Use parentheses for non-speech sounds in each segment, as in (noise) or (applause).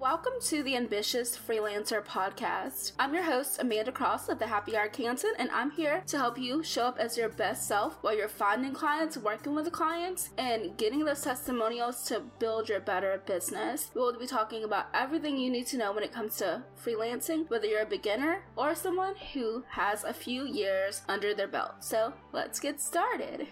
Welcome to the Ambitious Freelancer Podcast. I'm your host, Amanda Cross of the Happy Arkansan, and I'm here to help you show up as your best self while you're finding clients, working with the clients, and getting those testimonials to build your better business. We will be talking about everything you need to know when it comes to freelancing, whether you're a beginner or someone who has a few years under their belt. So let's get started.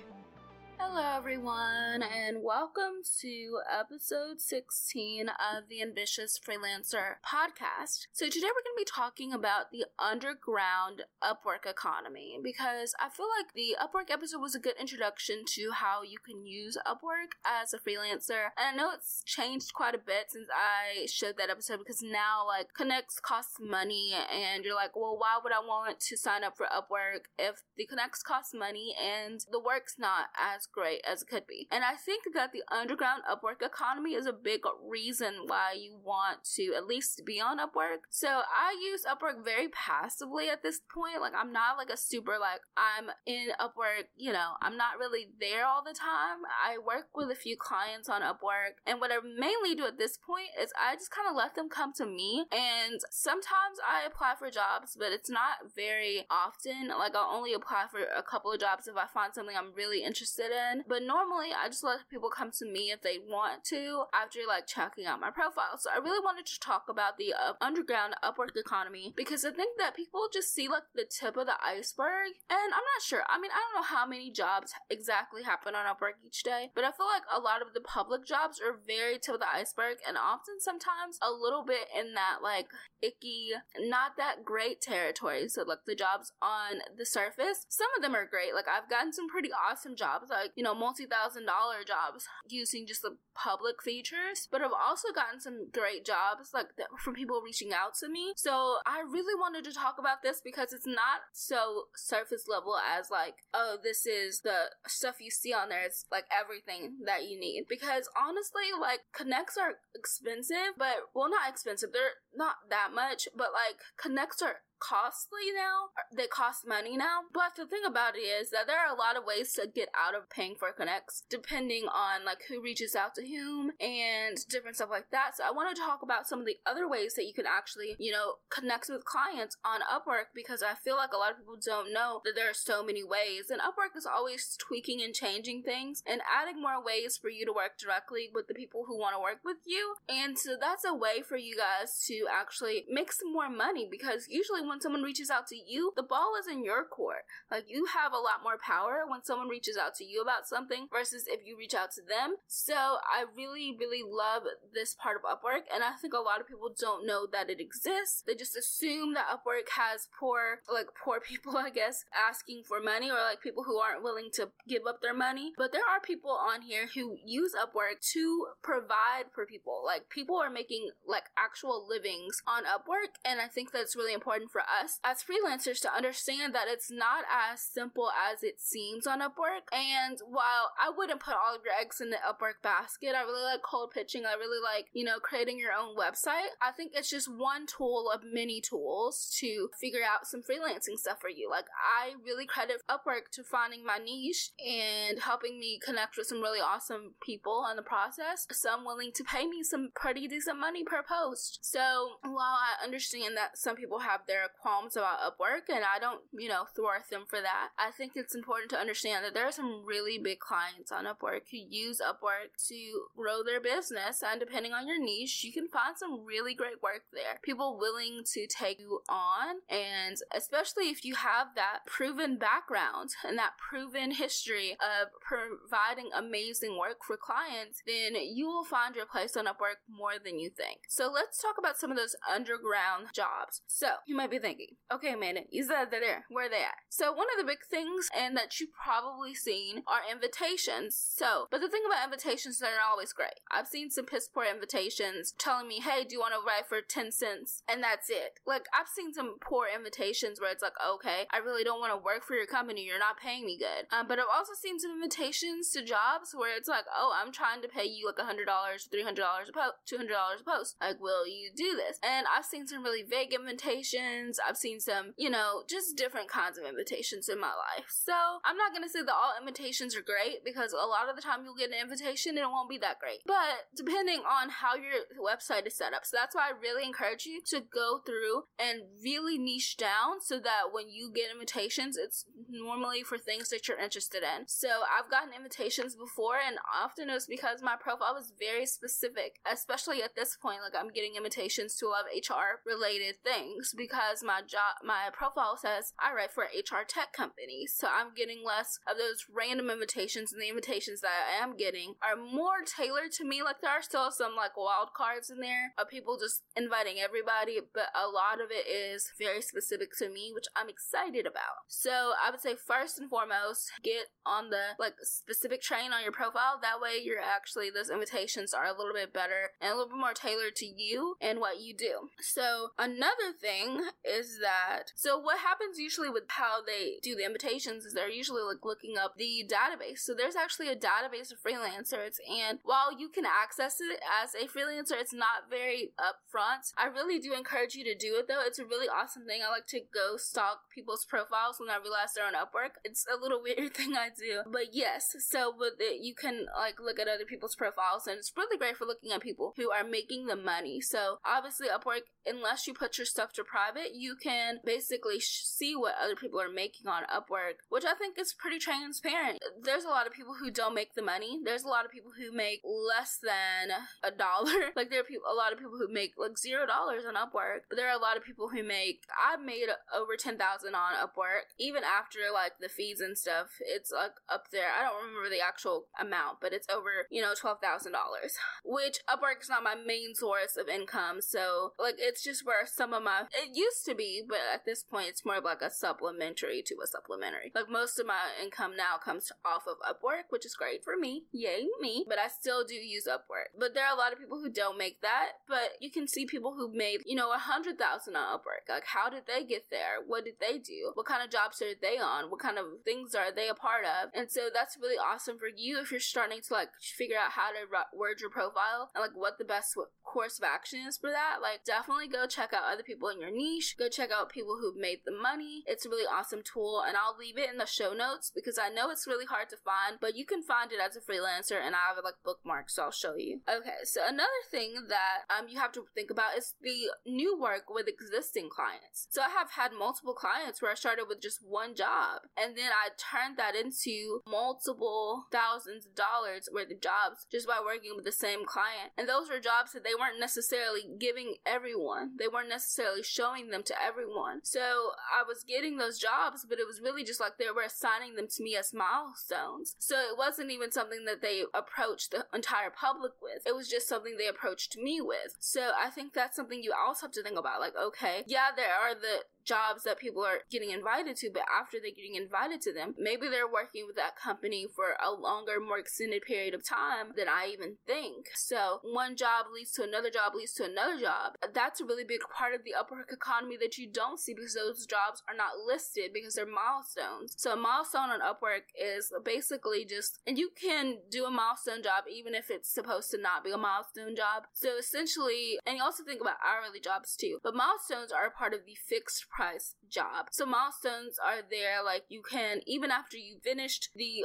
Hello, everyone, and welcome to episode 16 of the Ambitious Freelancer podcast. So, today we're going to be talking about the underground Upwork economy because I feel like the Upwork episode was a good introduction to how you can use Upwork as a freelancer. And I know it's changed quite a bit since I showed that episode because now, like, Connects costs money, and you're like, well, why would I want to sign up for Upwork if the Connects cost money and the work's not as great as it could be. And I think that the underground Upwork economy is a big reason why you want to at least be on Upwork. So I use Upwork very passively at this point. Like I'm not like a super like I'm in Upwork, you know, I'm not really there all the time. I work with a few clients on Upwork and what I mainly do at this point is I just kind of let them come to me and sometimes I apply for jobs, but it's not very often. Like I'll only apply for a couple of jobs if I find something I'm really interested in. But normally, I just let people come to me if they want to after like checking out my profile. So I really wanted to talk about the uh, underground Upwork economy because I think that people just see like the tip of the iceberg. And I'm not sure. I mean, I don't know how many jobs exactly happen on Upwork each day, but I feel like a lot of the public jobs are very tip of the iceberg and often sometimes a little bit in that like icky, not that great territory. So like the jobs on the surface, some of them are great. Like I've gotten some pretty awesome jobs, like, you know, multi-thousand dollar jobs using just the public features, but I've also gotten some great jobs like from people reaching out to me. So I really wanted to talk about this because it's not so surface level as like, oh, this is the stuff you see on there. It's like everything that you need. Because honestly, like connects are expensive, but well, not expensive. They're not that much, but like connects are costly now. They cost money now. But the thing about it is that there are a lot of ways to get out of paying for connects, depending on like who reaches out to whom and different stuff like that. So I want to talk about some of the other ways that you can actually, you know, connect with clients on Upwork because I feel like a lot of people don't know that there are so many ways. And Upwork is always tweaking and changing things and adding more ways for you to work directly with the people who want to work with you. And so that's a way for you guys to actually make some more money because usually when someone reaches out to you, the ball is in your court. Like you have a lot more power when someone reaches out to you about something versus if you reach out to them. So I really, really love this part of Upwork, and I think a lot of people don't know that it exists. They just assume that Upwork has poor, like poor (laughs) people, I guess, asking for money or like people who aren't willing to give up their money. But there are people on here who use Upwork to provide for people. Like people are making like actual livings on Upwork, and I think that's really important for us as freelancers to understand that it's not as simple as it seems on Upwork. And while I wouldn't put all of your eggs in the Upwork basket, I really like cold pitching. I really like, you know, creating your own website. I think it's just one tool of many tools to figure out some freelancing stuff for you. Like, I really credit Upwork to finding my niche and helping me connect with some really awesome people in the process. Some willing to pay me some pretty decent money per post. So, while I understand that some people have their qualms about Upwork, and I don't, you know, thwart them for that. I think it's important to understand that there are some really big clients on Upwork who use Upwork to grow their business, and depending on your niche, you can find some really great work there. People willing to take you on, and especially if you have that proven background and that proven history of providing amazing work for clients, then you will find your place on Upwork more than you think. So let's talk about some of those underground jobs. So you might be be thinking, okay, Amanda, you said they're there. Where they at? So one of the big things, and that you've probably seen, are invitations. So, but the thing about invitations, they're not always great. I've seen some piss poor invitations telling me, hey, do you want to write for 10 cents? And that's it. Like, I've seen some poor invitations where it's like, okay, I really don't want to work for your company. You're not paying me good. Um, but I've also seen some invitations to jobs where it's like, oh, I'm trying to pay you like $100, $300 a post, $200 a post. Like, will you do this? And I've seen some really vague invitations invitations. I've seen some, you know, just different kinds of invitations in my life. So I'm not gonna say that all invitations are great because a lot of the time you'll get an invitation and it won't be that great. But depending on how your website is set up. So that's why I really encourage you to go through and really niche down so that when you get invitations, it's normally for things that you're interested in. So I've gotten invitations before and often it was because my profile was very specific, especially at this point. Like I'm getting invitations to a lot of HR related things because my job, my profile says I write for an HR tech company. So I'm getting less of those random invitations and the invitations that I am getting are more tailored to me. Like there are still some like wild cards in there of people just inviting everybody, but a lot of it is very specific to me, which I'm excited about. So I would say first and foremost, get on the like specific train on your profile. That way you're actually those invitations are a little bit better and a little bit more tailored to you and what you do. So another thing is that so what happens usually with how they do the invitations is they're usually like looking up the database. So there's actually a database of freelancers and while you can access it as a freelancer, it's not very upfront. I really do encourage you to do it though. It's a really awesome thing. I like to go stalk people's profiles when I realize they're on Upwork. It's a little (laughs) weird thing I do. But yes, so with it, you can like look at other people's profiles and it's really great for looking at people who are making the money. So obviously Upwork, unless you put your stuff to private, you can basically sh- see what other people are making on Upwork, which I think is pretty transparent. There's a lot of people who don't make the money. There's a lot of people who make less than a dollar. (laughs) like there are people, a lot of people who make like zero dollars on Upwork. But there are a lot of people who make. I've made over ten thousand on Upwork, even after like the fees and stuff. It's like up there. I don't remember the actual amount, but it's over you know twelve thousand dollars. (laughs) Which Upwork is not my main source of income, so like it's just where some of my it used to be, but at this point it's more of like a supplementary to a supplementary. Like most of my income now comes off of Upwork, which is great for me. Yay, me. But I still do use Upwork. But there are a lot of people who don't make that. But you can see people who made, you know, a hundred thousand on Upwork. Like, how did they get there? What did they do? What kind of jobs are they on? What kind of things are they a part of? And so that's really awesome for you if you're starting to like figure out how to word your profile and like what the best course of action is for that. Like, definitely go check out other people in your niche. Go check out people who've made the money. It's a really awesome tool, and I'll leave it in the show notes because I know it's really hard to find, but you can find it as a freelancer, and I have it like bookmarked, so I'll show you. Okay, so another thing that um you have to think about is the new work with existing clients. So I have had multiple clients where I started with just one job, and then I turned that into multiple thousands of dollars worth of jobs just by working with the same client. And those were jobs that they weren't necessarily giving everyone. They weren't necessarily showing them to everyone. So I was getting those jobs, but it was really just like they were assigning them to me as milestones. So it wasn't even something that they approached the entire public with. It was just something they approached me with. So I think that's something you also have to think about. Like, okay, yeah, there are the jobs that people are getting invited to, but after they're getting invited to them, maybe they're working with that company for a longer, more extended period of time than I even think. So one job leads to another job, leads to another job. That's a really big part of the Upwork economy that you don't see because those jobs are not listed because they're milestones. So a milestone on Upwork is basically just, and you can do a milestone job even if it's supposed to not be a milestone job. So essentially, and you also think about hourly jobs too, but milestones are a part of the fixed price job. So milestones are there, like you can, even after you finished the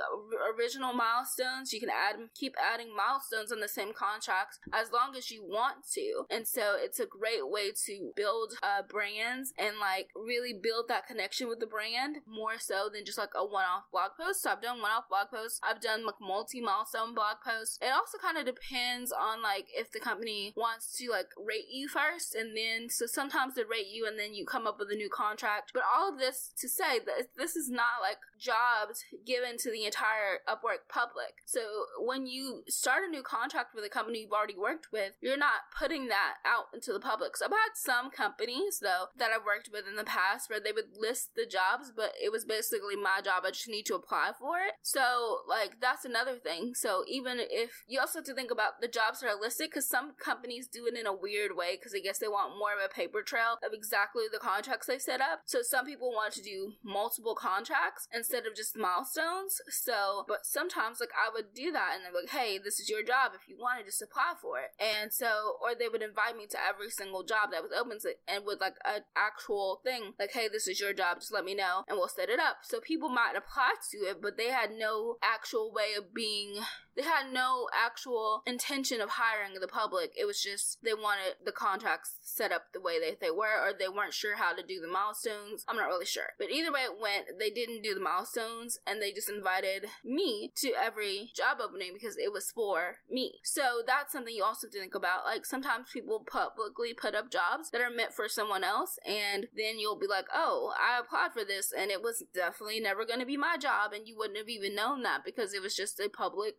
original milestones, you can add, keep adding milestones on the same contracts as long as you want to. And so it's a great way to build uh, brands and like really build that connection with the brand more so than just like a one-off blog post. So I've done one-off blog posts. I've done like multi-milestone blog posts. It also kind of depends on like if the company wants to like rate you first and then so sometimes they rate you and then you come up with a new contract. But all of this to say that this is not like jobs given to the entire Upwork public. So when you start a new contract with a company you've already worked with, you're not putting that out into the public. So I've had some companies though that I've worked with in the past where they would list the jobs, but it was basically my job. I just need to apply for it. So like that's another thing. So even if you also have to think about the jobs that are listed, because some companies do it in a weird way because I guess they want more of a paper trail of exactly the contracts they set up. So some people want to do multiple contracts instead of just milestones. So, but sometimes like I would do that and they're like, hey, this is your job. If you want to just apply for it. And so, or they would invite me to every single job that was open to, and with like an actual thing, like, hey, this is your job. Just let me know and we'll set it up. So people might apply to it, but they had no actual way of being they had no actual intention of hiring the public. It was just they wanted the contracts set up the way that they were, or they weren't sure how to do the milestones. I'm not really sure. But either way it went, they didn't do the milestones and they just invited me to every job opening because it was for me. So that's something you also think about. Like sometimes people publicly put up jobs that are meant for someone else, and then you'll be like, oh, I applied for this and it was definitely never going to be my job, and you wouldn't have even known that because it was just a public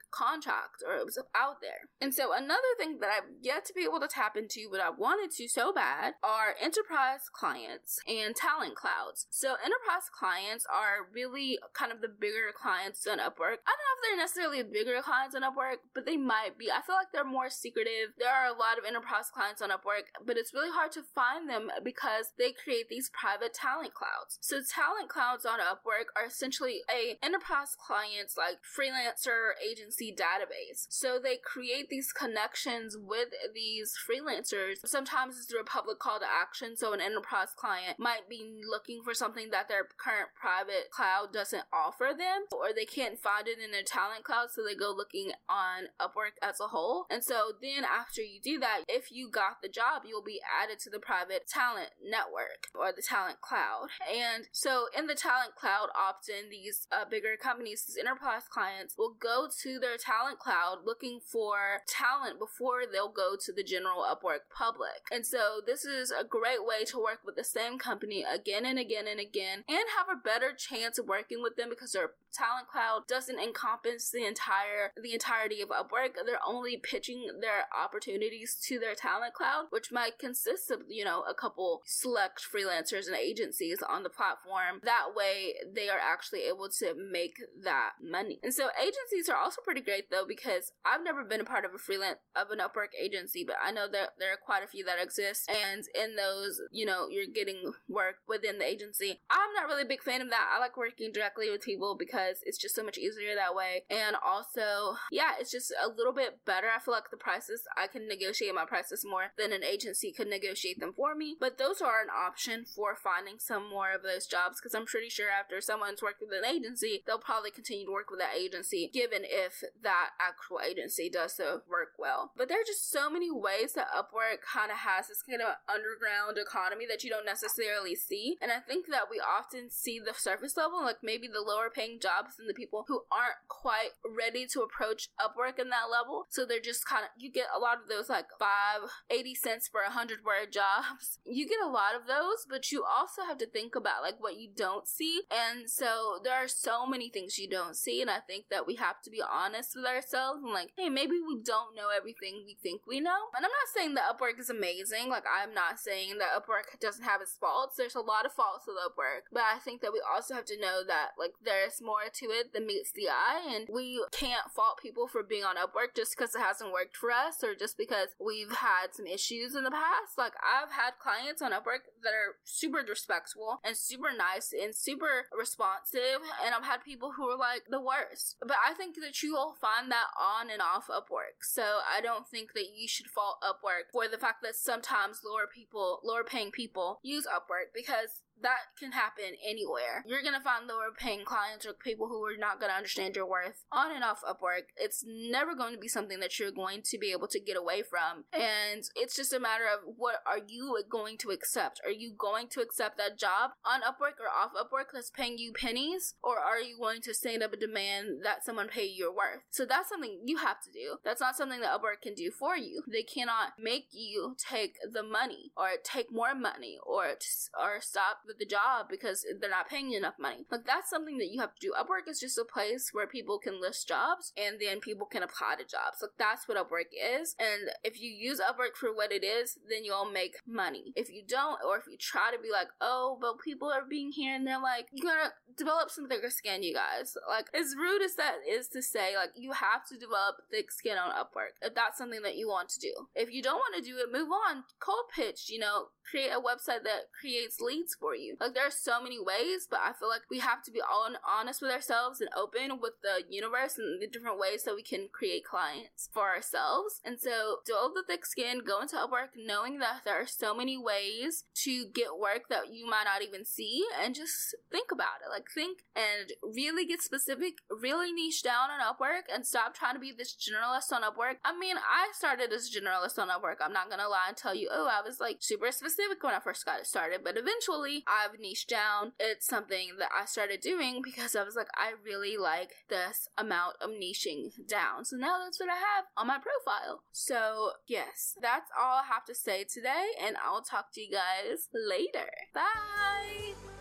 or it was out there. And so another thing that I've yet to be able to tap into, but I wanted to so bad, are enterprise clients and talent clouds. So enterprise clients are really kind of the bigger clients on Upwork. I don't know if they're necessarily bigger clients on Upwork, but they might be. I feel like they're more secretive. There are a lot of enterprise clients on Upwork, but it's really hard to find them because they create these private talent clouds. So talent clouds on Upwork are essentially a enterprise clients like freelancer agency database. So they create these connections with these freelancers. Sometimes it's through a public call to action. So an enterprise client might be looking for something that their current private cloud doesn't offer them, or they can't find it in their talent cloud. So they go looking on Upwork as a whole. And so then after you do that, if you got the job, you'll be added to the private talent network or the talent cloud. And so in the talent cloud, often these uh, bigger companies, these enterprise clients will go to their talent cloud looking for talent before they'll go to the general Upwork public. And so this is a great way to work with the same company again and again and again and have a better chance of working with them because their talent cloud doesn't encompass the entire the entirety of Upwork. They're only pitching their opportunities to their talent cloud, which might consist of, you know, a couple select freelancers and agencies on the platform. That way they are actually able to make that money. And so agencies are also pretty great though because I've never been a part of a freelance of an Upwork agency, but I know that there are quite a few that exist and in those, you know, you're getting work within the agency. I'm not really a big fan of that. I like working directly with people because it's just so much easier that way. And also, yeah, it's just a little bit better. I feel like the prices I can negotiate my prices more than an agency could negotiate them for me. But those are an option for finding some more of those jobs because I'm pretty sure after someone's worked with an agency, they'll probably continue to work with that agency, given if that actual agency does so work well. But there are just so many ways that Upwork kind of has this kind of underground economy that you don't necessarily see. And I think that we often see the surface level, like maybe the lower paying jobs and the people who aren't quite ready to approach Upwork in that level. So they're just kind of, you get a lot of those like five, 80 cents for a hundred word jobs. (laughs) You get a lot of those, but you also have to think about like what you don't see. And so there are so many things you don't see. And I think that we have to be honest with ourselves and like, hey, maybe we don't know everything we think we know. And I'm not saying that Upwork is amazing. Like, I'm not saying that Upwork doesn't have its faults. There's a lot of faults with Upwork. But I think that we also have to know that like there's more to it than meets the eye. And we can't fault people for being on Upwork just because it hasn't worked for us or just because we've had some issues in the past. Like, I've had clients on Upwork that are super respectful and super nice and super responsive. And I've had people who are like the worst. But I think that you will find that on and off Upwork. So I don't think that you should fault Upwork for the fact that sometimes lower people, lower paying people use Upwork because that can happen anywhere. You're gonna find lower paying clients or people who are not gonna understand your worth on and off Upwork. It's never going to be something that you're going to be able to get away from. And it's just a matter of what are you going to accept? Are you going to accept that job on Upwork or off Upwork that's paying you pennies? Or are you going to stand up and demand that someone pay you your worth? So that's something you have to do. That's not something that Upwork can do for you. They cannot make you take the money or take more money or or stop the job because they're not paying you enough money. Like that's something that you have to do. Upwork is just a place where people can list jobs and then people can apply to jobs. Like that's what Upwork is. And if you use Upwork for what it is, then you'll make money. If you don't, or if you try to be like, oh, but people are being here and they're like, you gotta develop some thicker skin, you guys. Like as rude as that is to say, like you have to develop thick skin on Upwork if that's something that you want to do. If you don't want to do it, move on. Cold pitch, you know, create a website that creates leads for you you. Like there are so many ways, but I feel like we have to be all honest with ourselves and open with the universe and the different ways that we can create clients for ourselves. And so develop the thick skin, go into Upwork knowing that there are so many ways to get work that you might not even see and just think about it. Like think and really get specific, really niche down on Upwork and stop trying to be this generalist on Upwork. I mean, I started as a generalist on Upwork. I'm not gonna lie and tell you, oh, I was like super specific when I first got it started, but eventually I've niched down. It's something that I started doing because I was like, I really like this amount of niching down. So now that's what I have on my profile. So, yes, that's all I have to say today, and I'll talk to you guys later. Bye!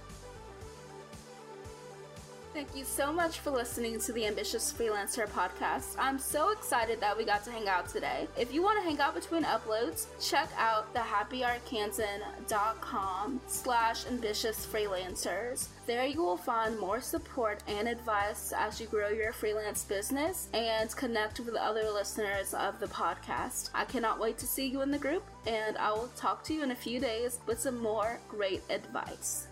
Thank you so much for listening to the Ambitious Freelancer podcast. I'm so excited that we got to hang out today. If you want to hang out between uploads, check out thehappyarkansan.com slash ambitious freelancers. There you will find more support and advice as you grow your freelance business and connect with other listeners of the podcast. I cannot wait to see you in the group, and I will talk to you in a few days with some more great advice.